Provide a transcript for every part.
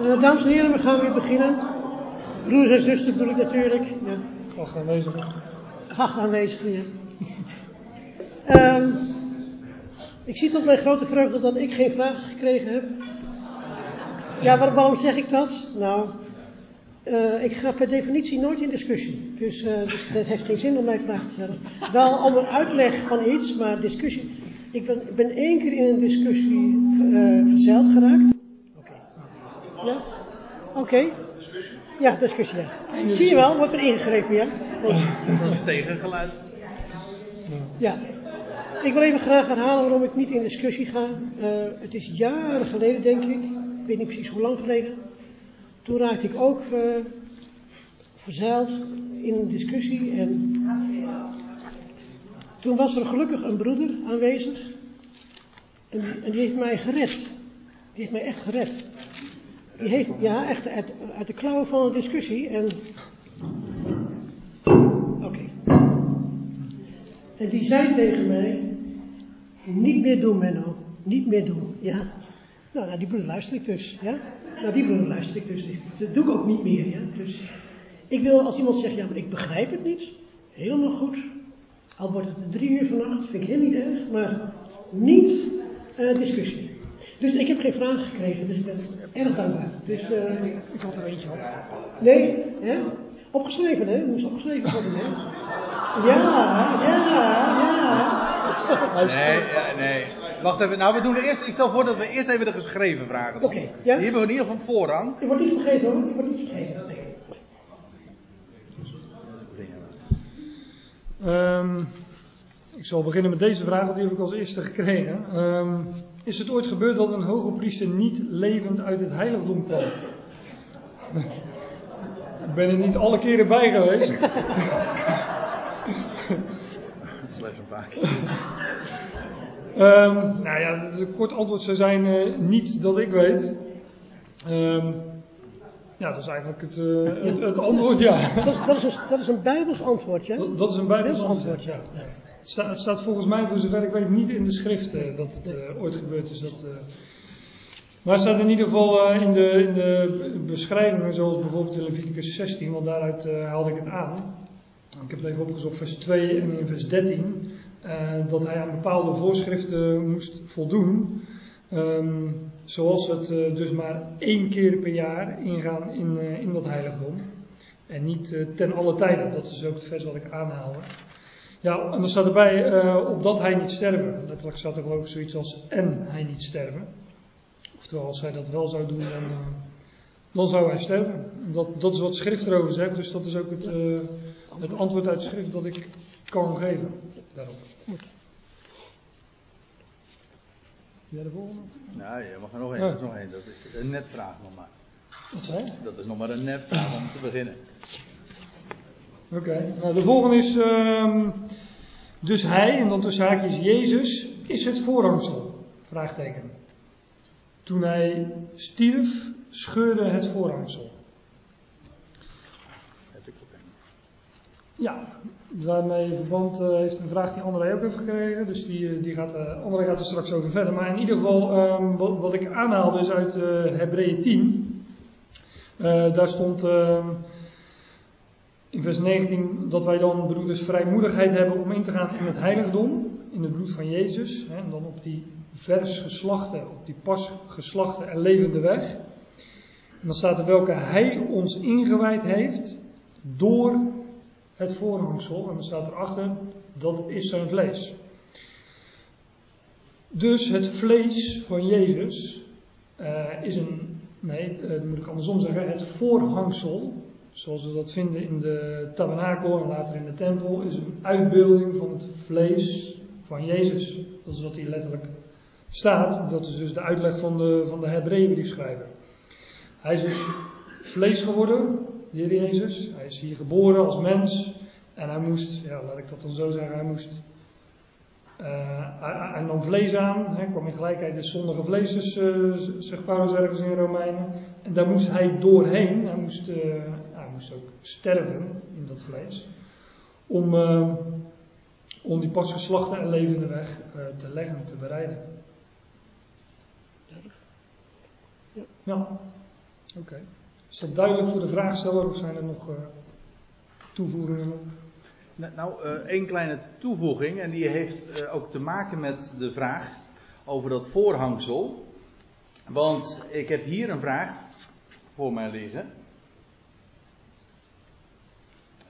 Uh, dames en heren, we gaan weer beginnen. Broers en zusters bedoel ik natuurlijk. Ja. Aanwezigen. Geachte aanwezigen, ja. um, ik zie tot mijn grote vreugde dat ik geen vragen gekregen heb. Ja, waar, waarom zeg ik dat? Nou, uh, ik ga per definitie nooit in discussie. Dus, uh, dus het heeft geen zin om mij vragen te stellen. Wel om een uitleg van iets, maar discussie. Ik ben, ik ben één keer in een discussie verzeild geraakt. Ja? Oké. Okay. Ja, discussie, ja. Zie je wel, wordt er ingegrepen, ja? Dat is tegengeluid. Ja. Ik wil even graag herhalen waarom ik niet in discussie ga. Uh, het is jaren geleden, denk ik. Ik weet niet precies hoe lang geleden. Toen raakte ik ook uh, verzeild in een discussie. En toen was er gelukkig een broeder aanwezig. En, en die heeft mij gered. Die heeft mij echt gered. Die heeft, ja, echt uit, uit de klauwen van een discussie. En. Oké. En die zei tegen mij: Niet meer doen, Menno. Niet meer doen. Ja. Nou, naar die broeder luister ik dus. Ja? Naar die broeder luister ik dus. Dat doe ik ook niet meer. Ja? Dus ik wil als iemand zegt: Ja, maar ik begrijp het niet. Helemaal goed. Al wordt het drie uur vannacht, vind ik heel niet erg. Maar niet uh, discussie. Dus ik heb geen vragen gekregen, dus ik ben erg dankbaar. Dus, uh, ik had er eentje op. Nee, hè? Opgeschreven, hè? Moest opgeschreven worden, hè? Ja, ja, ja. Nee, ja, nee. Wacht even, nou we doen eerst, ik stel voor dat we eerst even de geschreven vragen doen. Oké, okay, ja. Die hebben we in ieder geval voorrang. Je wordt niet vergeten hoor, je wordt niet vergeten. Nee. Um, ik zal beginnen met deze vraag, want die heb ik als eerste gekregen. Um, is het ooit gebeurd dat een hoge priester niet levend uit het heiligdom kwam? ik ben er niet alle keren bij geweest. Slechts een paar keer. um, nou ja, het kort antwoord zou zijn uh, niet dat ik weet. Um, ja, dat is eigenlijk het, uh, het, het, antwoord, ja. Dat is, dat is, een, dat is een Bijbels antwoord, ja? Dat, dat is een Bijbels antwoord, ja. ja. Het, staat, het staat volgens mij, voor zover ik weet, niet in de schrift uh, dat het uh, ooit gebeurd is. Dat, maar het staat in ieder geval in, de, in de beschrijvingen, zoals bijvoorbeeld in Leviticus 16, want daaruit haalde ik het aan. Ik heb het even opgezocht, vers 2 en in vers 13, dat hij aan bepaalde voorschriften moest voldoen. Um, zoals het dus maar één keer per jaar ingaan in, in dat heiligdom. En niet ten alle tijden. Dat is ook het vers wat ik aanhaalde. Ja, en dan staat erbij, opdat hij niet sterven. Letterlijk staat er geloof ik zoiets als en hij niet sterven. Oftewel, als hij dat wel zou doen, dan, dan zou hij sterven. Dat, dat is wat schrift erover zegt. Dus dat is ook het, het antwoord uit schrift dat ik kan geven daarop. Ja, de volgende? Nou, je mag er nog één. Dat is nog één. Dat is een netvraag nog maar. Wat zei Dat is nog maar een netvraag om te beginnen. Oké. Okay. Nou, de volgende is... Um, dus hij, en dan tussen haakjes Jezus, is het voorhangsel? Vraagteken. Toen hij stierf, scheurde het voorhangsel. Ja, daarmee in verband uh, heeft een vraag die André ook heeft gekregen. Dus die, die gaat, uh, André gaat er straks over verder. Maar in ieder geval, um, wat, wat, ik aanhaalde is uit uh, Hebreeën 10. daar stond ehm, in vers 19 dat wij dan broeders vrijmoedigheid hebben om in te gaan in het heiligdom. In het bloed van Jezus. Hè, en dan op die vers geslachte, op die pas geslachte en levende weg. En dan staat er welke hij ons ingewijd heeft door het voorhangsel. En dan staat erachter, dat is zijn vlees. Dus het vlees van Jezus uh, is een, nee, uh, dat moet ik andersom zeggen, het voorhangsel, zoals we dat vinden in de tabernakel en later in de tempel, is een uitbeelding van het vlees van Jezus. Dat is wat hier letterlijk staat. Dat is dus de uitleg van de, van de Hebreeënbriefschrijver. Hij is dus vlees geworden, de Heer Jezus. Hij is hier geboren als mens. En hij moest, ja, laat ik dat dan zo zeggen, hij moest. Uh, hij, hij, nam vlees aan, hè, kwam in gelijkheid de zondige vlees, dus, uh, zegt Paulus ergens in Romeinen. En daar moest hij doorheen, hij moest, hij moest ook sterven in dat vlees. Om, om die en levende weg te leggen, te bereiden. Ja. Oké. Is dat duidelijk voor de vraagsteller of zijn er nog uh, toevoegingen? Nou, uh, één kleine toevoeging en die heeft uh, ook te maken met de vraag over dat voorhangsel. Want ik heb hier een vraag voor mij liggen.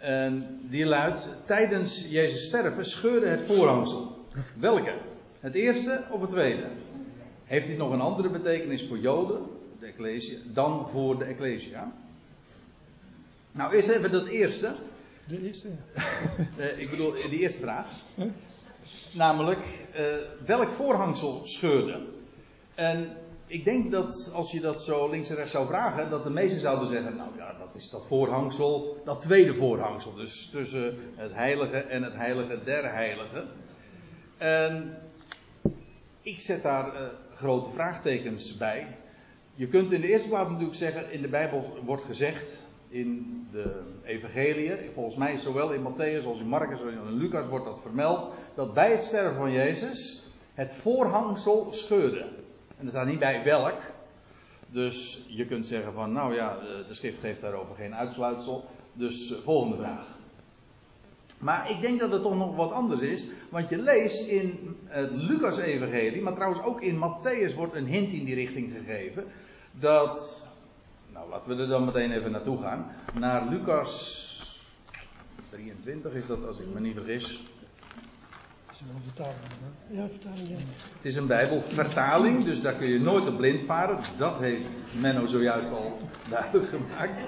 En die luidt: Tijdens Jezus sterven scheurde het voorhangsel. Welke? Het eerste of het tweede? Heeft dit nog een andere betekenis voor Joden, de Ecclesia, dan voor de Ecclesia? Nou, eerst even dat eerste. De eerste, ja. uh, ik bedoel, die eerste vraag. Huh? Namelijk, uh, welk voorhangsel scheurde? En ik denk dat als je dat zo links en rechts zou vragen, dat de meesten zouden zeggen: Nou ja, dat is dat voorhangsel, dat tweede voorhangsel. Dus tussen het heilige en het heilige der heiligen. En ik zet daar uh, grote vraagtekens bij. Je kunt in de eerste plaats natuurlijk zeggen: in de Bijbel wordt gezegd, in de Evangeliën, volgens mij zowel in Matthäus als in Marcus als in Lucas wordt dat vermeld, dat bij het sterven van Jezus het voorhangsel scheurde. En er staat niet bij welk. Dus je kunt zeggen van, nou ja, de schrift geeft daarover geen uitsluitsel. Dus volgende vraag. Maar ik denk dat het toch nog wat anders is. Want je leest in het Lucas-evangelie, maar trouwens ook in Matthäus wordt een hint in die richting gegeven. Dat, nou laten we er dan meteen even naartoe gaan. Naar Lucas 23 is dat, als ik me niet vergis. Ja, vertaling, ja. Het is een Bijbelvertaling, dus daar kun je nooit op blind varen. Dat heeft Menno zojuist al duidelijk gemaakt.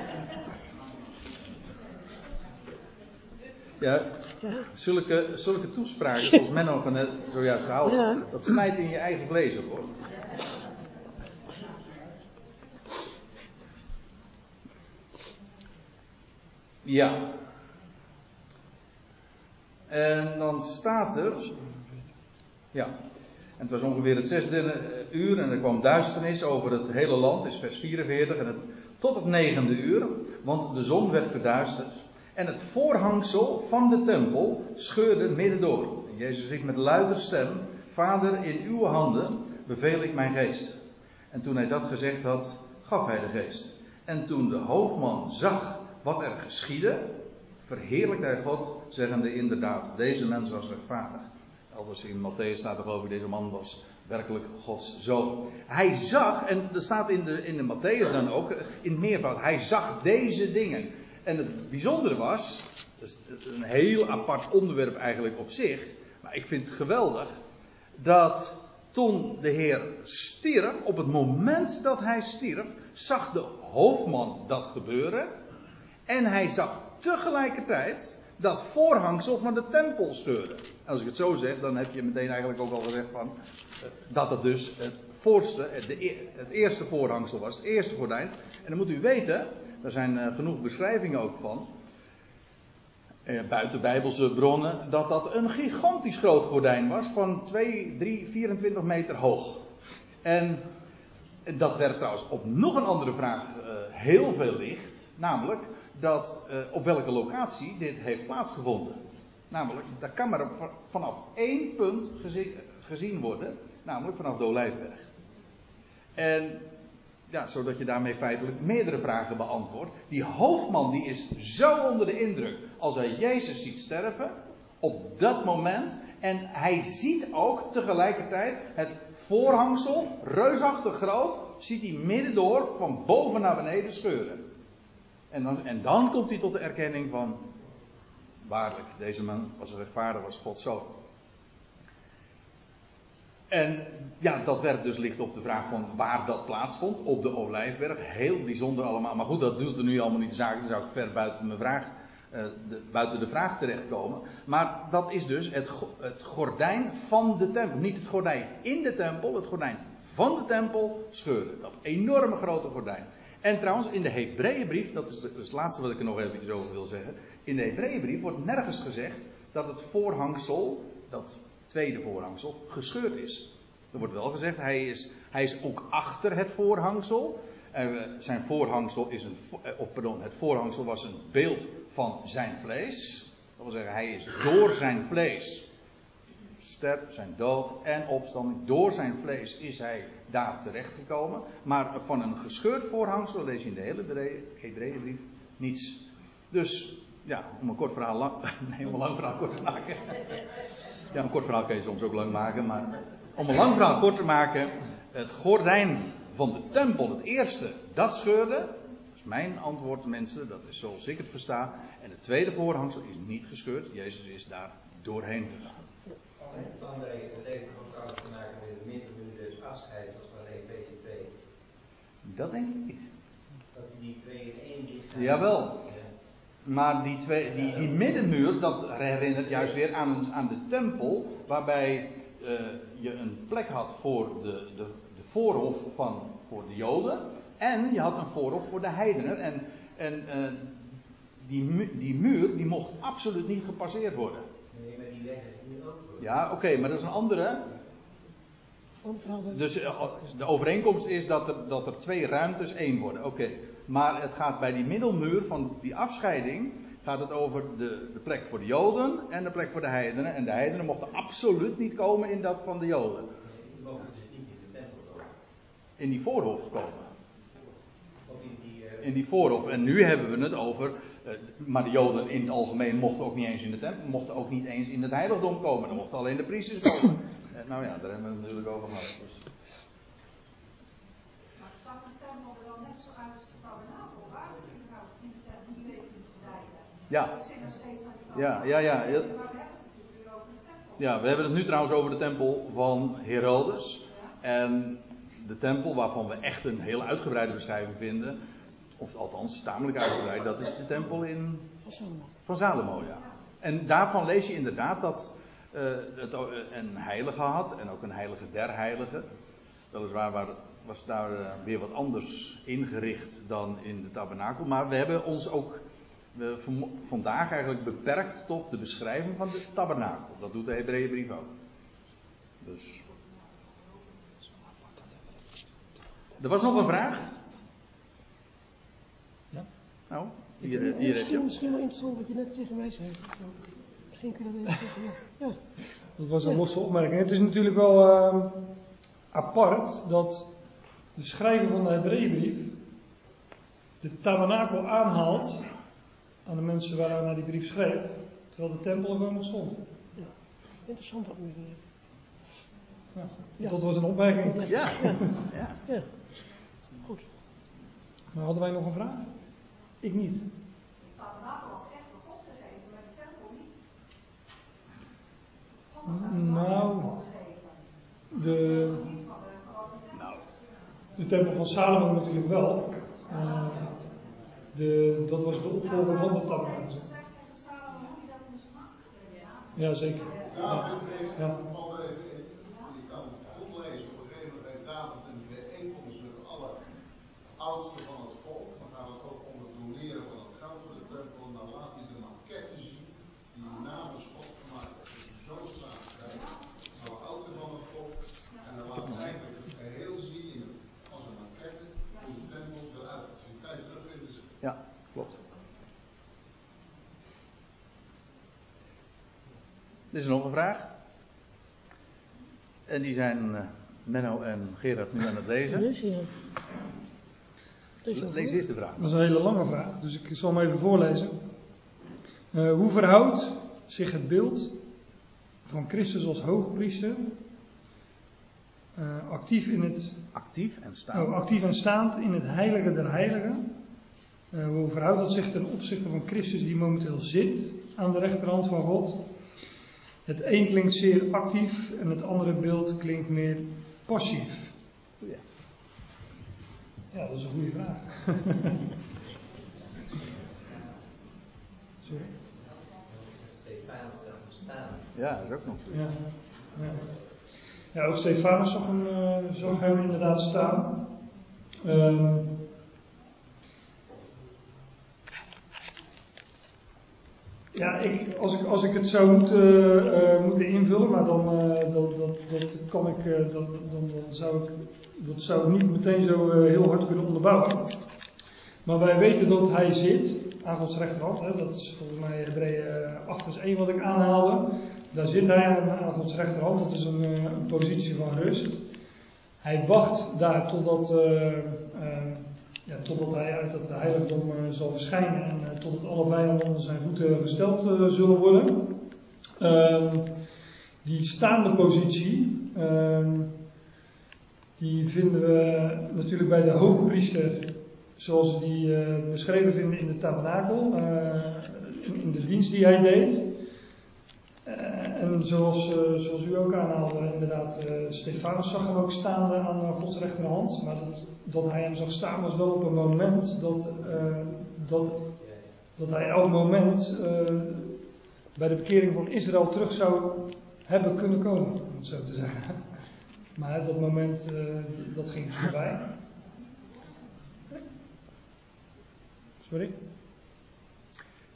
Ja, zulke, zulke toespraken zoals Menno net zojuist gehouden, ja. dat snijdt in je eigen vlees op hoor. Ja. En dan staat er. Ja. En het was ongeveer het zesde uur en er kwam duisternis over het hele land, is vers 44. En tot het negende uur, want de zon werd verduisterd. En het voorhangsel van de tempel scheurde midden door. En Jezus riep met luider stem: Vader, in uw handen beveel ik mijn geest. En toen hij dat gezegd had, gaf hij de geest. En toen de hoofdman zag wat er geschiedde, verheerlijkte hij God, zeggende inderdaad, deze mens was rechtvaardig. Elders in Matthäus staat er over, deze man was werkelijk Gods zoon. Hij zag, en dat staat in de, in de Matthäus dan ook, in meervoud, hij zag deze dingen. En het bijzondere was, dat is een heel apart onderwerp eigenlijk op zich, maar ik vind het geweldig, dat toen de Heer stierf, op het moment dat hij stierf, zag de hoofdman dat gebeuren. En hij zag tegelijkertijd dat voorhangsel van de tempel scheuren. Als ik het zo zeg, dan heb je meteen eigenlijk ook al gezegd van, uh, dat het dus het voorste, het, de, het, eerste voorhangsel was, het eerste gordijn. En dan moet u weten, er zijn uh, genoeg beschrijvingen ook van, buiten bijbelse bronnen, dat dat een gigantisch groot gordijn was van 2, 3, 24 meter hoog. En dat werpt trouwens op nog een andere vraag heel veel licht, namelijk dat uh, op welke locatie dit heeft plaatsgevonden. Namelijk, dat kan maar vanaf één punt gezien, gezien worden, namelijk vanaf de Olijfberg. En ja, zodat je daarmee feitelijk meerdere vragen beantwoordt. Die hoofdman die is zo onder de indruk als hij Jezus ziet sterven, op dat moment. En hij ziet ook tegelijkertijd het voorhangsel, reusachtig groot, ziet hij midden door van boven naar beneden scheuren. En dan, en dan komt hij tot de erkenning van, waarlijk, deze man was rechtvaardig, was Gods zoon. En ja, dat werpt dus licht op de vraag van waar dat plaatsvond, op de Olijfberg. Heel bijzonder allemaal, maar goed, dat doet er nu allemaal niet de zaak, dan zou ik ver buiten, mijn vraag, uh, de, buiten de vraag terechtkomen. Maar dat is dus het, het gordijn van de tempel. Niet het gordijn in de tempel, het gordijn van de tempel scheurde. Dat enorme grote gordijn. En trouwens, in de Hebreeënbrief, dat is, het laatste wat ik er nog even over wil zeggen. In de Hebreeënbrief wordt nergens gezegd dat het voorhangsel, dat tweede voorhangsel, gescheurd is. Er wordt wel gezegd, hij is, hij is ook achter het voorhangsel. Uh, zijn voorhangsel is een, of pardon, het voorhangsel was een beeld van zijn vlees. Dat wil zeggen, hij is door zijn vlees sterf, zijn dood en opstanding. Door zijn vlees is hij daar terechtgekomen. Maar van een gescheurd voorhangsel lees je in de hele Hebreeënbrief niets. Dus ja, om een kort verhaal lang, nee, om lang verhaal kort te maken. Ja, een kort verhaal kan je soms ook lang maken, maar om een lang verhaal kort te maken, het gordijn van de tempel, het eerste, dat scheurde. Dat is mijn antwoord, mensen, dat is zoals ik het versta. En het tweede voorhangsel is niet gescheurd, Jezus is daar doorheen gegaan. André, het heeft ook trouwens te maken met het middenmuur dus afscheid, zoals we Efeze 2. Dat denk ik niet. Dat die twee in één ligt. Jawel. Maar die, twee, die, die middenmuur, dat herinnert juist weer aan, aan de tempel, waarbij uh, je een plek had voor de, de, de voorhof van, voor de Joden. En je had een voorhof voor de heidenen. En, en uh, die, die muur die mocht absoluut niet gepasseerd worden. Nee, maar die weg is. Ja, oké, okay, maar dat is een andere. Dus uh, de overeenkomst is dat er, dat er twee ruimtes één worden. Oké. Okay. Maar het gaat bij die middelmuur van die afscheiding. Gaat het over de, de plek voor de Joden en de plek voor de heidenen. En de heidenen mochten absoluut niet komen in dat van de Joden. Die mochten dus niet in de tempel komen. In die voorhof komen. Of in die, uh... in die voorhof. En nu hebben we het over. Uh, maar de Joden in het algemeen mochten ook niet eens in de tempel. Mochten ook niet eens in het heiligdom komen. Dan mochten alleen de priesters komen. uh, nou ja, daar hebben we het natuurlijk over gehad. Dus. Maar zag de tempel er dan net zo uit als de tabernakel? Waren er überhaupt in de tempel die levende? Ja. Dat zit nog steeds aan de Ja, ja, ja. Maar we hebben het natuurlijk weer over de tempel. Ja, we hebben het nu trouwens over de tempel van Herodes. En de tempel waarvan we echt een heel uitgebreide beschrijving vinden. Of althans, tamelijk uitgebreid. Dat is de tempel in... Van Salomo. Ja. En daarvan lees je inderdaad dat uh, het een heilige had. En ook een heilige der heiligen. Weliswaar waar, was daar uh, weer wat anders ingericht dan in de tabernakel. Maar we hebben ons ook uh, vandaag eigenlijk beperkt tot de beschrijving van de tabernakel. Dat doet de Hebreeënbrief ook. Dus. Er was nog een vraag? Nou, hier, hier heb je. Misschien, misschien wel interessant wat je net tegen mij zei. Misschien kun je dat even zeggen. Ja. ja. Dat was een losse opmerking. Het is natuurlijk wel uh, apart dat de schrijver van de Hebreeënbrief de tabernakel aanhaalt aan de mensen waaraan hij die brief schreef, terwijl de tempel er gewoon nog stond. Ja. Interessant opmerking. Ja. Ja. Dat was een opmerking. Ja. Ja. ja. ja. Goed. Maar hadden wij nog een vraag? Ik niet. De tabernakel was echt door God gegeven, maar de tempel niet. God had Nou. De, Niet van de. Nou, de tempel van Salomo natuurlijk wel. Uh, de, dat was de opvolger van de tabernakel. Ja, zeker. Ja. al even in. Je kan het goed lezen. Op een gegeven moment heeft David een bijeenkomst met alle oudsten van het volk. Dan gaat het ook om het doneren van het geld voor de tempel. En dan laat hij de maquette zien die namens God gemaakt is. Dus zo staat bij alle oudsten van het volk. En dan laat hij eigenlijk het geheel zien in het, als een maquette hoe de tempel eruit ziet. Je kan je terugvinden. in de ja, klopt. Is er nog een vraag? En die zijn uh, Menno en Gerard nu aan het lezen. Lees je. Lees eerst de vraag. Dat is een hele lange vraag, dus ik zal hem even voorlezen. Uh, hoe verhoudt zich het beeld van Christus als hoogpriester uh, actief in het Actief en staand. oh, actief en staand in het heilige der heiligen? Uh, hoe verhoudt dat zich ten opzichte van Christus die momenteel zit aan de rechterhand van God? Het een klinkt zeer actief en het andere beeld klinkt meer passief. Ja. Ja, dat is een goede vraag. Sorry? Stefanus zag hem staan. ja, dat is ook nog Ja, zoiets. ja. ja ook Stefanus zag hem, uh, zag hem inderdaad staan. Uh, ja, ik, als, ik, als ik het zou moeten, uh, moeten invullen, maar dan, dat, dat, dat kan ik, uh, dan, dan, dan zou ik, dat zou ik niet meteen zo heel hard kunnen onderbouwen. Maar wij weten dat hij zit aan Gods rechterhand. Hè, dat is volgens mij Hebreeën 8 vers 1 wat ik aanhaalde. daar zit hij aan, Gods rechterhand. Dat is een, eh, een positie van rust. Hij wacht daar totdat, eh, eh, totdat hij uit het heiligdom eh, zal verschijnen en eh, totdat alle vijanden onder zijn voeten gesteld eh, zullen worden. Ehm, die staande positie, ehm, die vinden we natuurlijk bij de hoge priester, zoals we die beschreven vinden in de tabernakel, in de dienst die hij deed. En zoals, eh, zoals u ook aanhaalde, inderdaad, eh, Stefanus zag hem ook staande aan eh, Gods rechterhand. Maar dat, hij hem zag staan was wel op een moment dat, dat, dat hij elk moment bij de bekering van Israël terug zou hebben kunnen komen, om het zo te zeggen. Maar dat moment, eh, dat ging voorbij. Sorry?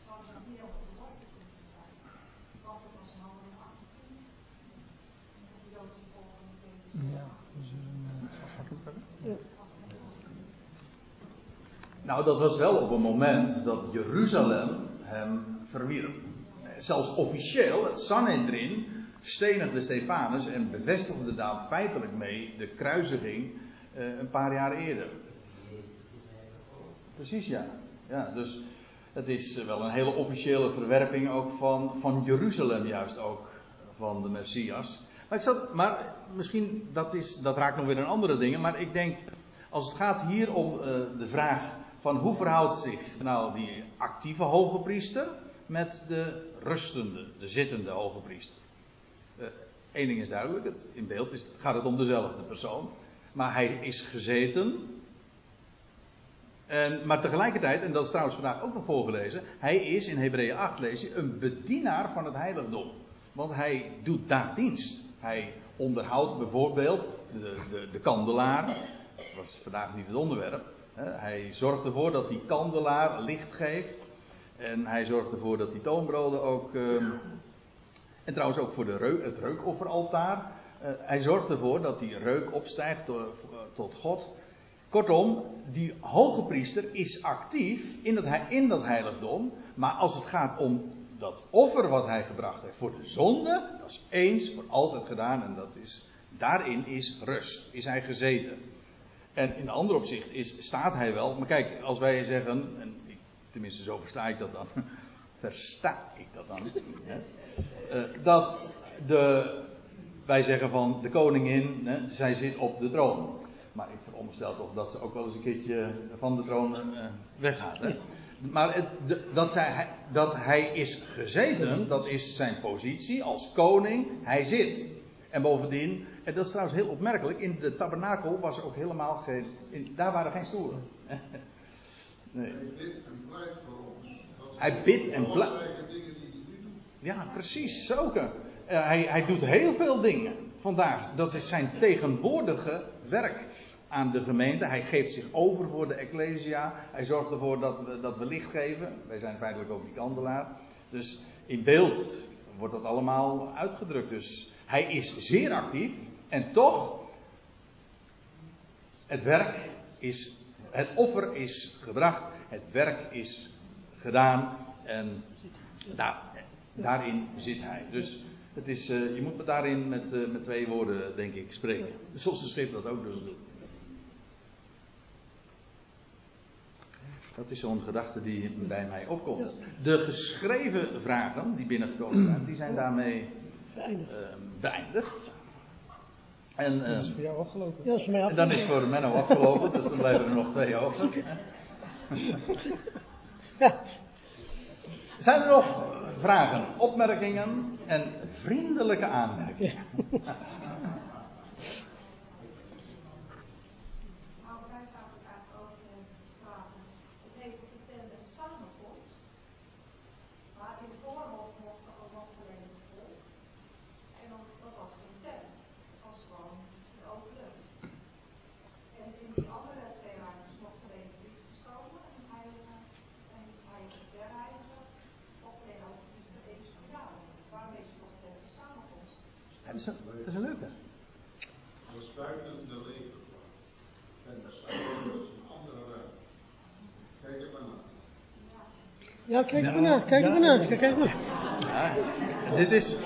Zou je nog niet over de woorden kunnen zijn? Want het was een andere actie. Dat de Joodse volken met deze Ja, dus, eh, Nou, dat was wel op een moment dat Jeruzalem hem verwierp. Zelfs officieel, het Sanhedrin stenigde Stefanus en bevestigde daar feitelijk mee de kruisiging eh, een paar jaar eerder. Precies, ja. ja dus het is wel een hele officiële verwerping ook van, van Jeruzalem, juist ook van de Messias. Maar, ik zat, maar misschien, dat, is, dat raakt nog weer een andere dingen, maar ik denk, als het gaat hier om eh, de vraag van hoe verhoudt zich nou die actieve hoge priester met de rustende, de zittende hoge priester. Eén ding is duidelijk, het, in beeld is, gaat het om dezelfde persoon, maar hij is gezeten en, maar tegelijkertijd, en dat is trouwens vandaag ook nog voorgelezen, hij is in Hebreeën 8 lees je een bedienaar van het heiligdom. Want hij doet daar dienst. Hij onderhoudt bijvoorbeeld de, de, de kandelaar. Dat was vandaag niet het onderwerp. Hij zorgt ervoor dat die kandelaar licht geeft. En hij zorgt ervoor dat die toonbroden ook. ehm, en trouwens ook voor de reuk, het reukofferaltaar. Eh, hij zorgt ervoor dat die reuk opstijgt tot, tot God. Kortom, die hoge priester is actief in, het, he- in dat heiligdom. Maar als het gaat om dat offer wat hij gebracht heeft voor de zonde, dat is eens voor altijd gedaan. En dat is, daarin is rust, is hij gezeten. En in ander opzicht is, staat hij wel. Maar kijk, als wij zeggen, en ik, tenminste zo versta ik dat dan. versta ik dat dan. Hè, eh, dat de, wij zeggen van de koningin, hè, zij zit op de troon. Maar ik veronderstel toch dat ze ook wel eens een keertje van de troon eh, weggaat. Hè? Maar het, de- dat, hij, dat hij is gezeten, dat is zijn positie als koning. Hij zit. En bovendien, en dat is trouwens heel opmerkelijk, in de tabernakel was er ook helemaal geen. In, daar waren geen stoelen. Nee. Hij bidt en pleit voor ons. Dat zijn Hij bidt en de pleit. belangrijke dingen die hij nu doet. Ja, precies, zulke. Eh, hij, hij doet heel veel dingen vandaag. Dat is zijn tegenwoordige werk aan de gemeente. Hij geeft zich over voor de Ecclesia. Hij zorgt ervoor dat we, dat we licht geven. Wij zijn feitelijk ook die kandelaar. Dus in beeld wordt dat allemaal uitgedrukt. Dus hij is zeer actief. En toch, het werk is, het offer is gebracht. Het werk is gedaan. En daar, daarin zit hij. Dus het is, eh, je moet me daarin met, eh, met twee woorden, denk ik, spreken. Zoals de schrift dat ook dus doet. Dat is zo'n gedachte die bij mij opkomt. De geschreven vragen die binnengekomen zijn, die zijn daarmee Beëindigd. eh, beëindigd. En, eh, Dat is voor jou afgelopen. Ja, dat is voor mij en dan is voor Menno afgelopen, dus dan blijven er nog twee over. Ja, Zijn er nog vragen, opmerkingen en vriendelijke aanmerkingen? Nou, daar zou ik eigenlijk over willen praten. Het heet op de tent een samenkomst. Maar in de voorhof mocht er ook nog alleen het volk. En dan, dat was geen tent. Dat was gewoon een open lucht. En in die andere twee ruimtes mochten alleen de priesters komen. En de heilige en de heilige der heiligen. Mocht alleen ook de priester even van jou. Waarom weet je toch het een samenkomst? Dat is een, dat is een leuke. Dat is buiten de legerplaats. En daar staat dat is een andere ruimte. Kijk er maar naar. Ja kijk maar naar, kijk er maar naar, kijk maar. Ja, dit is,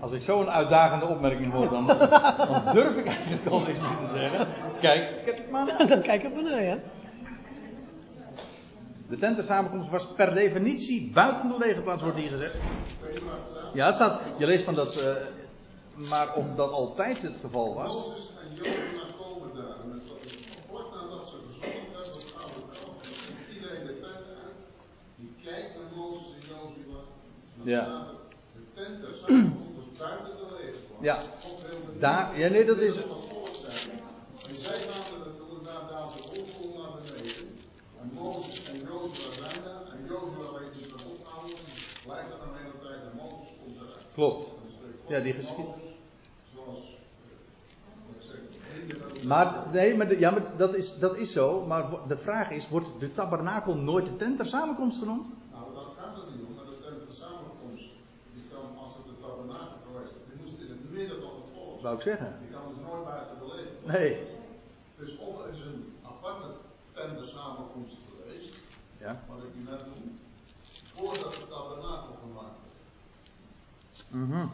Als ik zo'n uitdagende opmerking hoor, dan, dan durf ik eigenlijk al niks meer te zeggen. Kijk, kijk het maar naar. Dan kijk ik maar naar, ja. De tentensamenkomst was per definitie buiten de legerplaats, wordt hier gezegd. Ja, het staat, je leest van dat, eh, maar of dat altijd het geval was. Mozes en Jozua komen daar. En het, vlak nadat ze gezongen hebben, het oude kalf, komt iedereen de tent uit. Die kijkt naar Mozes en Jozua. Dan Ja. er, de tent buiten de legerplaats. Ja. Daar, ja, nee, dat is. En zij gaan er naartoe en daar de rondom naar beneden. En Mozes en Jozua zijn daar. En Jozua weet niet wat ophouden. Blijft er een hele tijd en Mozes komt eruit. Klopt. Dan Ja, die tot geschied- Mozes, Zoals, eh. Maar, nee, maar, de- ja, maar dat, is, dat is zo. Maar de vraag is: wordt de tabernakel nooit de tent der samenkomst genoemd? Nou, dat gaat er niet om, maar de tent van samenkomst, die kan, als het de tabernakel geweest is, die moest in het midden van het volk. Wou ik zeggen. Die kan dus nooit buiten de leven. Nee. Dus of er is een aparte tent der samenkomst geweest, Ja. wat ik u net noem, voordat de tabernakel gemaakt werd. Mhm.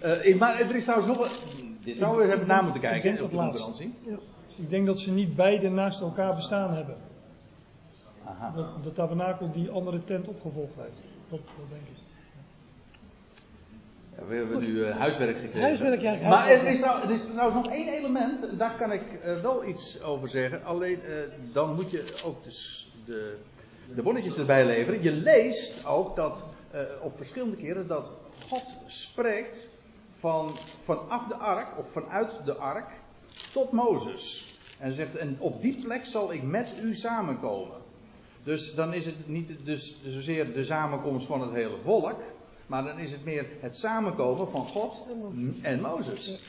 Eh, ik- maar er is trouwens nog een. Dit zouden we eens even na moeten kijken op de dat laatste. conferentie. Ik denk dat ze niet beide naast elkaar bestaan hebben. Aha. Dat de tabernakel die andere tent opgevolgd heeft. Dat, dat denk ik. Ja, we hebben nu eh, huiswerk gekregen. Huiswerk, ja, Maar er is, nou, er is trouwens nog één element, en daar kan ik eh, wel iets over zeggen. Alleen eh, dan moet je ook dus de, de bonnetjes erbij leveren. Je leest ook dat eh, op verschillende keren dat God spreekt van, vanaf de ark, of vanuit de ark, tot Mozes. En zegt, en op die plek zal ik met u samenkomen. Dus dan is het niet dus zozeer de samenkomst van het hele volk. Maar dan is het meer het samenkomen van God en Mozes.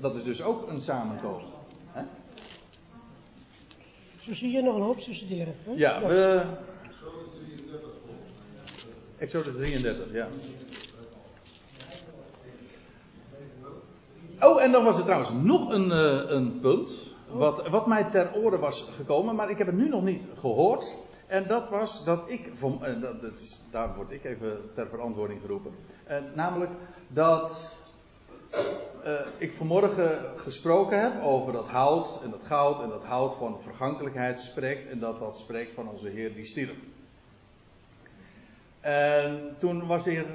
Dat is dus ook een samenkomen. Hè? Zo zie je nog een hoop te studeren. Hè? Ja, we. Exodus 33, ja. Oh, en dan was er trouwens nog een, eh, een punt. Wat, wat mij ter oren was gekomen, maar ik heb het nu nog niet gehoord. En dat was dat ik, eh, dat, is, daar word ik even ter verantwoording geroepen. Eh, namelijk dat eh, ik vanmorgen gesproken heb over dat hout en dat goud en dat hout van vergankelijkheid spreekt. En dat dat spreekt van onze Heer die stierf. En toen was er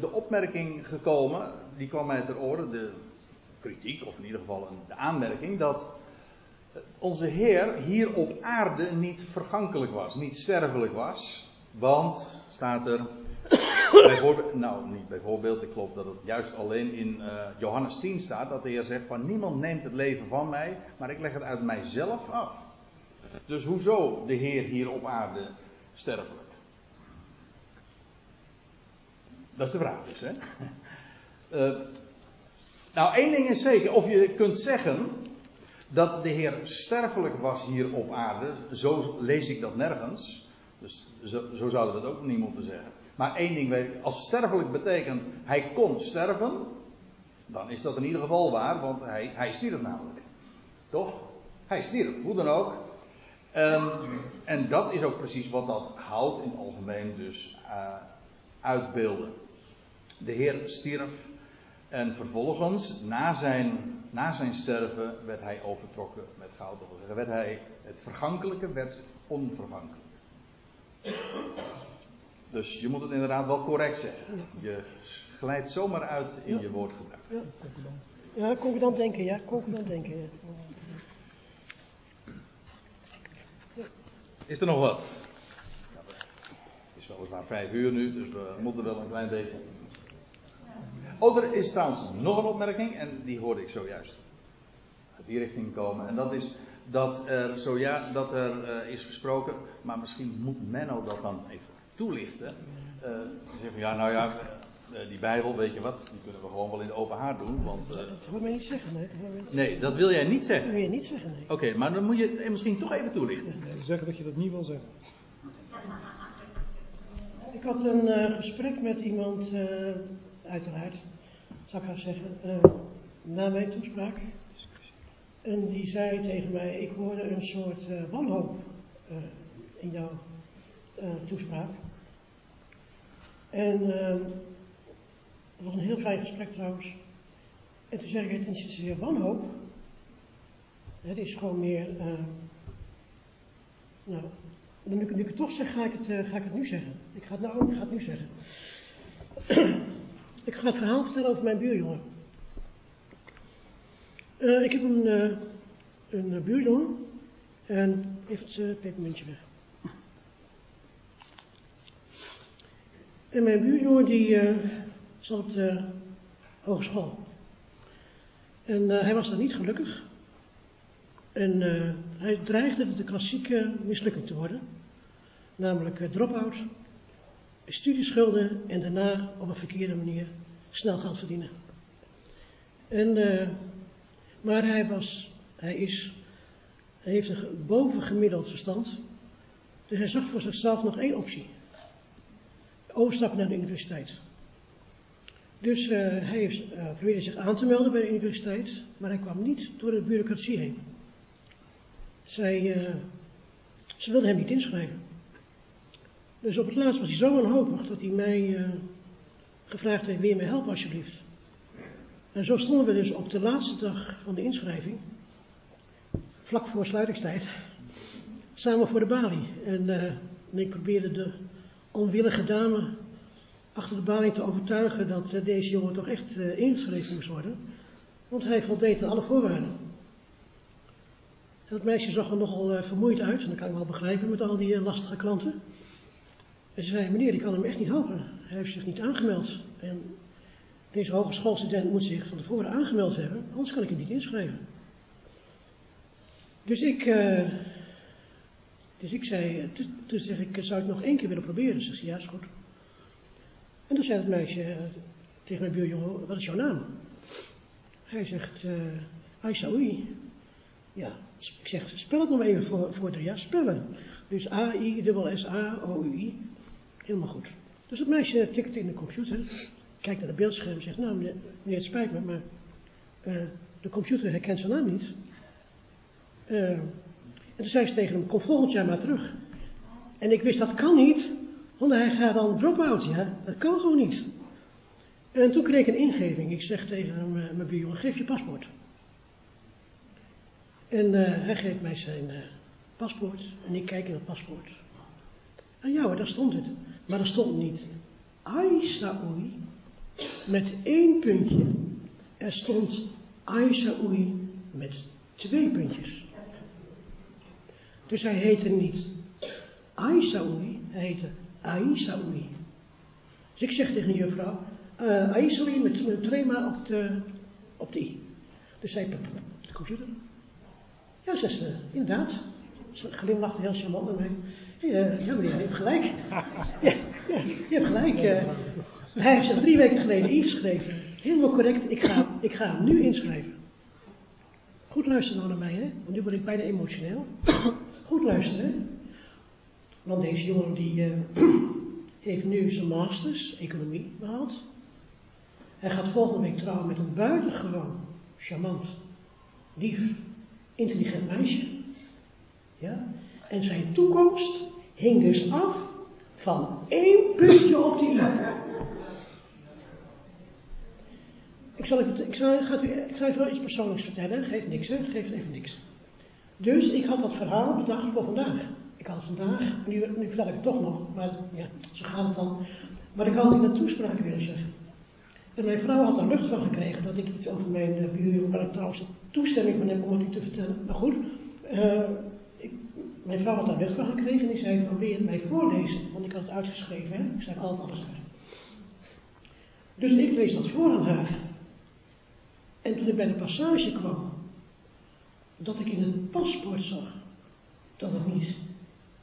de opmerking gekomen, die kwam mij ter oren, de kritiek, of in ieder geval een, de aanmerking, dat onze Heer hier op aarde niet vergankelijk was, niet sterfelijk was. Want, staat er, bijvoorbeeld, nou niet bijvoorbeeld, ik geloof dat het juist alleen in eh, Johannes 10 staat, dat de Heer zegt van niemand neemt het leven van mij, maar ik leg het uit mijzelf af. Dus hoezo de Heer hier op aarde sterfelijk? Dat is de vraag dus, hè? Eh, nou, één ding is zeker, of je kunt zeggen dat de Heer sterfelijk was hier op aarde, zo lees ik dat nergens. Dus zo, zo zouden we het ook niet moeten zeggen. Maar één ding weet als sterfelijk betekent hij kon sterven, dan is dat in ieder geval waar, want hij, hij stierf namelijk. Toch? Hij stierf, hoe dan ook. En, en dat is ook precies wat dat hout in het algemeen dus uh, uitbeelden. De Heer stierf en vervolgens, na zijn, na zijn sterven, werd hij overtrokken met goud. Werd hij, het vergankelijke werd onvergankelijk. Dus je moet het inderdaad wel correct zeggen. Je glijdt zomaar uit in Ja. je woordgebruik. Ja. Ja, concordant denken, ja. Concordant denken, ja. Is er nog wat? Het is weliswaar vijf uur nu, dus we moeten wel een klein beetje. Oh, er is trouwens nog een opmerking, en die hoorde ik zojuist uit die richting komen. En dat is dat er, zo ja, dat er eh, is gesproken, maar misschien moet Menno dat dan even toelichten. Eh zeggen van ja, nou ja, eh, die Bijbel, weet je wat, die kunnen we gewoon wel in de open haard doen. Want, Dat hoor mij niet zeggen, nee. Dat nee, dat wil jij niet Dat zeggen. wil je niet zeggen, nee. Oké, maar dan moet je het misschien toch even toelichten. Nee, zeggen dat je dat niet wil zeggen. Ik had een gesprek met iemand, uiteraard, zou ik haar zeggen, eh, na mijn toespraak. En die zei tegen mij, ik hoorde een soort eh, wanhoop eh, in jouw toespraak. En ehm, Dat was een heel fijn gesprek trouwens. En toen zeg ik, het is weer wanhoop. Het is gewoon meer, nou, nu, nu ik het toch zeg, ga ik het, ga ik het nu zeggen. Ik ga het nou ik ga het nu zeggen. Ik ga het verhaal vertellen over mijn buurjongen. Uh, ik heb een, uh, een buurjongen en even het uh, pepermuntje weg. En mijn buurjongen die zat op de hogeschool. En hij was daar niet gelukkig. En hij dreigde de klassieke mislukking te worden. Namelijk drop-out, studieschulden en daarna op een verkeerde manier snel geld verdienen. En, uh, maar hij was, hij is, hij heeft een bovengemiddeld verstand. Dus hij zag voor zichzelf nog één optie. Overstappen naar de universiteit. Dus uh, hij heeft, uh, probeerde zich aan te melden bij de universiteit, maar hij kwam niet door de bureaucratie heen. Zij, ze wilden hem niet inschrijven. Dus op het laatst was hij zo wanhopig dat hij mij uh, gevraagd heeft, wil je mij helpen alsjeblieft? En zo stonden we dus op de laatste dag van de inschrijving, vlak voor sluitingstijd, samen voor de balie. En, en ik probeerde de onwillige dame achter de balie te overtuigen dat uh, deze jongen toch echt ingeschreven moest worden. Want hij voldeed aan alle voorwaarden. En dat meisje zag er nogal vermoeid uit, en dat kan ik wel begrijpen met al die lastige klanten. En ze zei, meneer, ik kan hem echt niet helpen. Hij heeft zich niet aangemeld. En deze hogeschoolstudent moet zich van tevoren aangemeld hebben, anders kan ik hem niet inschrijven. Dus ik, uh, dus ik zei, dus, dus zeg ik, zou ik nog één keer willen proberen? Ze zei, ja, is goed. En toen zei het meisje uh, tegen mijn buurjongen, wat is jouw naam? Hij zegt, uh, Aishaoui. Ja, ik zeg, spel het nog even voor, voor de ja, spellen. Dus A-I-S-S-A-O-U-I. Helemaal goed. Dus het meisje tikt in de computer, kijkt naar de beeldscherm en zegt, nou meneer, het spijt me, maar uh, de computer herkent zijn naam niet. Uh, en toen zei ze tegen hem, kom volgend jaar maar terug. En ik wist, dat kan niet, want hij gaat dan drop-out, ja. Dat kan gewoon niet. En toen kreeg ik een ingeving. Ik zeg tegen hem, uh, mijn buurjongen, geef je paspoort. En hij geeft mij zijn paspoort en ik kijk in het paspoort. En ja hoor, daar stond het. Maar er stond niet Aisaoui met één puntje. Er stond Aisaoui met twee puntjes. Dus hij heette niet Aisaoui, hij heette Aisaoui. Dus ik zeg tegen de juffrouw, uh, met, twee maal op de, op de i. Dus zij, de computer. Ja, zegt ze, inderdaad. Ze glimlachte heel charmant naar mij. Ja, meneer, je hebt gelijk. Ja, je hebt gelijk. Uh, hij heeft zich drie weken geleden ingeschreven. Helemaal correct. Ik ga, ik ga hem nu inschrijven. Goed luisteren nou naar mij, hè? Want nu word ik bijna emotioneel. Goed luisteren, hè? Want deze jongen die uh, heeft nu zijn masters economie behaald. Hij gaat volgende week trouwen met een buitengewoon charmant, lief, intelligent meisje. Ja? En zijn toekomst hing dus af van één puntje op de i. Ik zal, het, ik, u, ik even iets persoonlijks vertellen. Geeft niks, hè? Geeft even niks. Dus ik had dat verhaal bedacht voor vandaag. Ik had het vandaag, nu, nu vertel ik het toch nog, maar ja, zo gaat het dan. Maar ik had in een toespraak willen zeggen. En mijn vrouw had er lucht van gekregen dat ik iets over mijn uh, buurjongen, waar ik trouwens toestemming van heb om het u te vertellen. Maar goed, ik, mijn vrouw had daar lucht van gekregen en die zei van je het mij voorlezen? Want ik had het uitgeschreven, ik schrijf altijd alles uit. Dus ik lees dat voor aan haar. En toen ik bij de passage kwam, dat ik in het paspoort zag dat het niet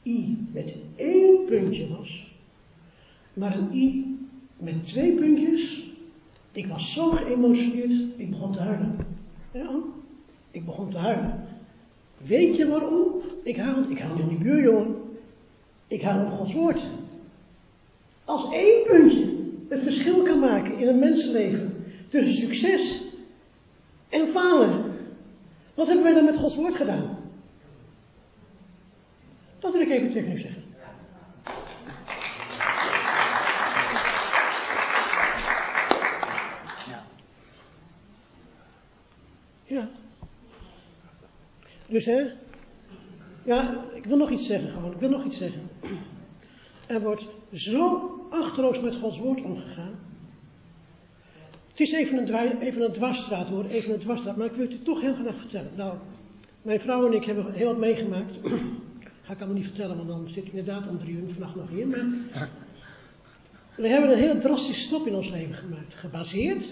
I met één puntje was, maar een I met twee puntjes. Ik was zo geëmotioneerd, ik begon te huilen. Ja, ik begon te huilen. Weet je waarom? Ik hou, ik hou van die buur, jongen. Ik hou van Gods woord. Als één puntje het verschil kan maken in een mensenleven tussen succes en falen. Wat hebben wij dan met Gods woord gedaan? Dat wil ik even tegen u zeggen. Ja. ja. Dus hè, ja, ik wil nog iets zeggen gewoon, ik wil nog iets zeggen. Er wordt zo achterloos met Gods woord omgegaan. Het is even een, even een dwarsstraat hoor, even een dwarsstraat, maar ik wil het je toch heel graag vertellen. Nou, mijn vrouw en ik hebben heel wat meegemaakt. Ga ik allemaal niet vertellen, want dan zit ik inderdaad om drie uur vannacht nog hier. Maar we hebben een heel drastische stap in ons leven gemaakt. Gebaseerd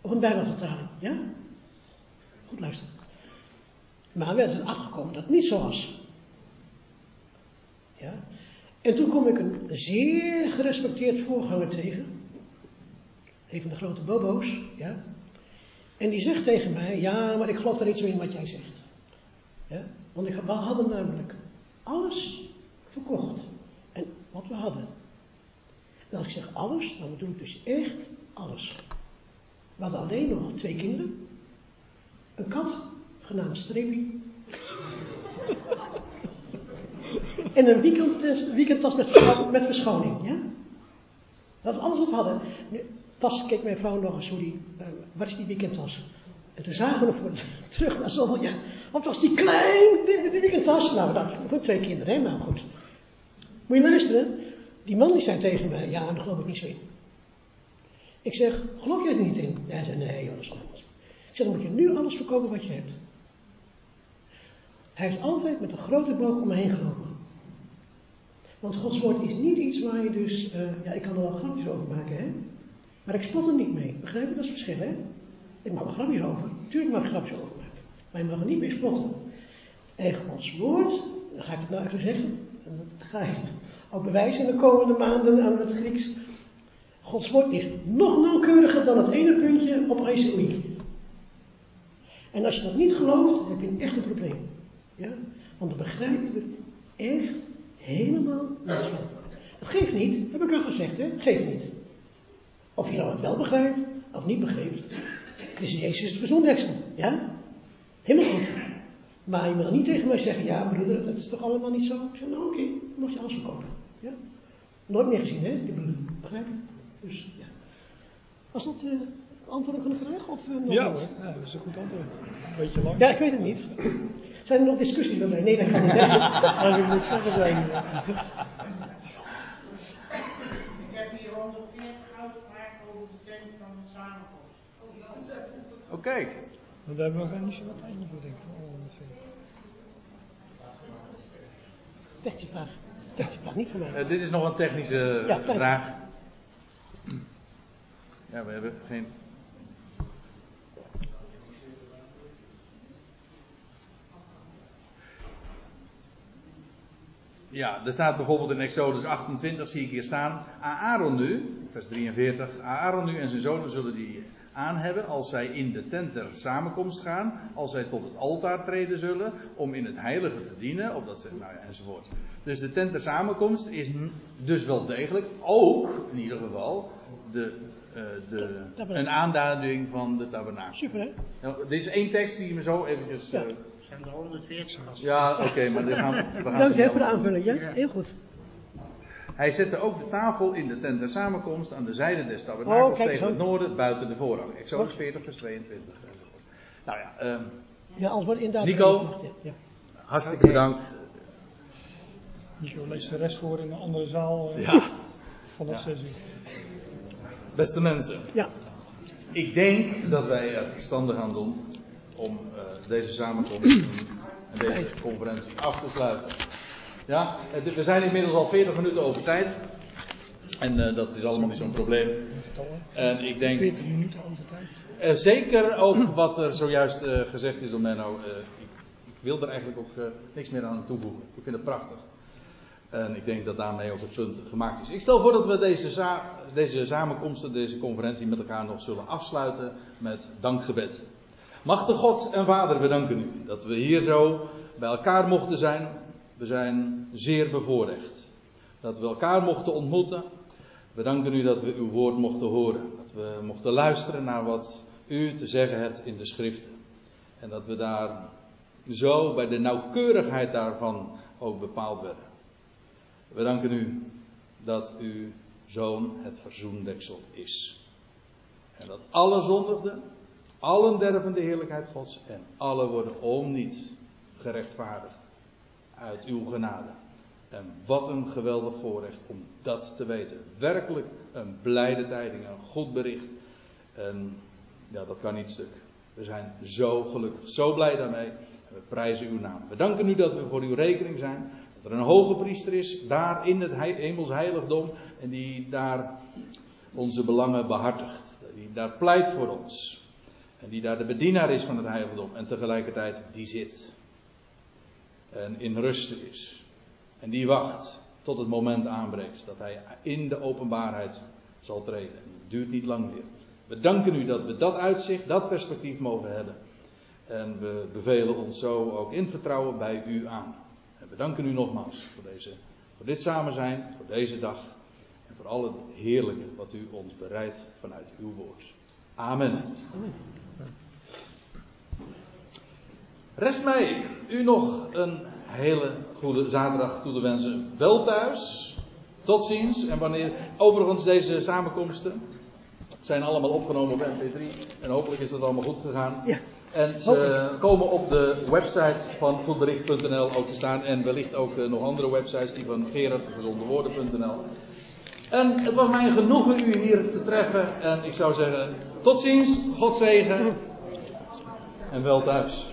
op een bijbelvertaling. Ja? Goed luisteren. Maar we zijn achtergekomen dat het niet zo was. Ja? En toen kom ik een zeer gerespecteerd voorganger tegen. Een van de grote bobo's. Ja? En die zegt tegen mij, ja, maar ik geloof er niet zo in wat jij zegt. Ja? Want ik, we hadden namelijk alles verkocht. En wat we hadden. En als ik zeg alles, dan bedoel ik dus echt alles. We hadden alleen nog twee kinderen. Een kat, genaamd Strebi. en een weekendtas, weekendtas met, verscho- met verschoning, ja? Dat is alles wat we hadden. Nu, pas keek mijn vrouw nog eens hoe die, eh, waar is die weekendtas? En toen zagen we nog voor, terug naar zoveel jaar. Wat was die klein, die, weekendtas? Nou, dat voor twee kinderen, hè? Nou goed. Moet je luisteren. Die man die zei tegen mij, ja, daar geloof ik niet zo in. Ik zeg, geloof jij er niet in? Hij zei, nee, is anders. Ik zeg, dan moet je nu alles verkopen wat je hebt. Hij is altijd met een grote boog om me heen gelopen. Want Gods woord is niet iets waar je dus, eh, ja, ik kan er wel grapjes over maken, hè. Maar ik spot er niet mee. Begrijp je? Dat is het verschil, hè. Ik mag er grapjes over. Tuurlijk mag ik grapjes over maken. Maar je mag er niet mee spotten. En Gods woord, dan ga ik het nou even zeggen. En dat ga ik ook bewijzen in de komende maanden aan het Grieks. Gods woord is nog nauwkeuriger dan het ene puntje op ICOI. En als je dat niet gelooft, heb je een echt een probleem. Ja? Want dan begrijp je er echt helemaal niets van. Dat geeft niet, heb ik al gezegd, hè? Geeft niet. Of je nou het wel begrijpt, of niet begrijpt. Christus Jezus is de verzoendeksel. Ja? Helemaal goed. Maar je mag niet tegen mij zeggen, ja broeder, dat is toch allemaal niet zo? Ik zeg, nou oké, dan mag je alles verkopen. Ja? Nooit meer gezien, hè, die broeder. Begrijp je? Dus, ja. Was dat eh antwoord op een vraag? Of, eh, nog Ja ja, dat is een goed antwoord. Beetje lang. Ja, ik weet het niet. Zijn er nog discussies bij mij? Nee, dat kan niet. Maar ik moet zeggen zijn. Ik heb hier 140 uitspraken over de tent van de samenkomst. Oh, kijk. Want daar hebben we geen niet zo wat tijd voor, denk ik. voor 140. Technische vraag. Technische vraag, niet van mij. Eh, dit is nog een technische Ja, vraag. Ja, we hebben geen. Ja, er staat bijvoorbeeld in Exodus 28, zie ik hier staan. Aaron nu, vers 43. Aaron nu en zijn zonen zullen die aan hebben als zij in de tent der samenkomst gaan. Als zij tot het altaar treden zullen om in het heilige te dienen. Opdat ze, nou ja, enzovoort. Dus de tent der samenkomst is dus wel degelijk ook, in ieder geval, de, eh, de, een aanduiding van de tabernakel. Super, hè? Nou, dit is één tekst die me zo eventjes... eh. Zijn er 140 als ja, oké, maar dit gaan we... we gaan je voor de aanvulling, ja? Ja. Heel goed. Hij zette ook de tafel in de tent der samenkomst aan de zijde des tabernakels Oh, tegen zo. het noorden buiten de voorhang. Exodus Goed. 40 vers 22. enzovoort. Nou ja, ehm, Ja, antwoord inderdaad. Nico? Ja. hartstikke bedankt. Nico leest de rest voor in een andere zaal eh, Ja, vanaf Ja. 6 uur. beste mensen. ja. Ik denk dat wij er verstandig aan doen om eh, deze samenkomst en deze conferentie af te sluiten. Ja, we zijn inmiddels al 40 minuten over tijd. En eh, dat is allemaal niet zo'n probleem. En ik denk 40 minuten over tijd. Eh, zeker ook wat er zojuist eh, gezegd is door Menno. ik, ik wil er eigenlijk ook niks meer aan toevoegen. Ik vind het prachtig. En ik denk dat daarmee ook het punt gemaakt is. Ik stel voor dat we deze, za- deze samenkomsten, deze conferentie met elkaar nog zullen afsluiten met dankgebed. Machtige God en Vader, we danken u dat we hier zo bij elkaar mochten zijn. We zijn zeer bevoorrecht. Dat we elkaar mochten ontmoeten. We danken u dat we uw woord mochten horen. Dat we mochten luisteren naar wat u te zeggen hebt in de schriften. En dat we daar zo bij de nauwkeurigheid daarvan ook bepaald werden. We danken u dat uw zoon het verzoendeksel is. En dat alle zondigden, allen derven de heerlijkheid Gods en alle worden om niet gerechtvaardigd uit uw genade. En wat een geweldig voorrecht om dat te weten. Werkelijk een blijde tijding, een goed bericht. En ja, dat kan niet stuk. We zijn zo gelukkig, zo blij daarmee. En we prijzen uw naam. We danken u dat we voor uw rekening zijn. Dat er een hoge priester is daar in het hemels heiligdom. En die daar onze belangen behartigt. Die daar pleit voor ons. En die daar de bedienaar is van het heiligdom. En tegelijkertijd die zit. En in rust is. En die wacht tot het moment aanbreekt dat hij in de openbaarheid zal treden. Het duurt niet lang meer. We danken u dat we dat uitzicht, dat perspectief mogen hebben. En we bevelen ons zo ook in vertrouwen bij u aan. En we danken u nogmaals voor, deze, voor dit samen zijn, voor deze dag. En voor al het heerlijke wat u ons bereidt vanuit uw woord. Amen. Rest mij u nog een hele goede zaterdag toe te wensen. Wel thuis. Tot ziens. En wanneer, overigens deze samenkomsten zijn allemaal opgenomen op MP3. En hopelijk is dat allemaal goed gegaan. Ja. En ze komen op de website van goedbericht.nl ook te staan. En wellicht ook eh, nog andere websites, die van Gerard van gezondewoorden.nl. En het was mij een genoegen u hier te treffen. En ik zou zeggen, tot ziens, God zegen. En wel thuis.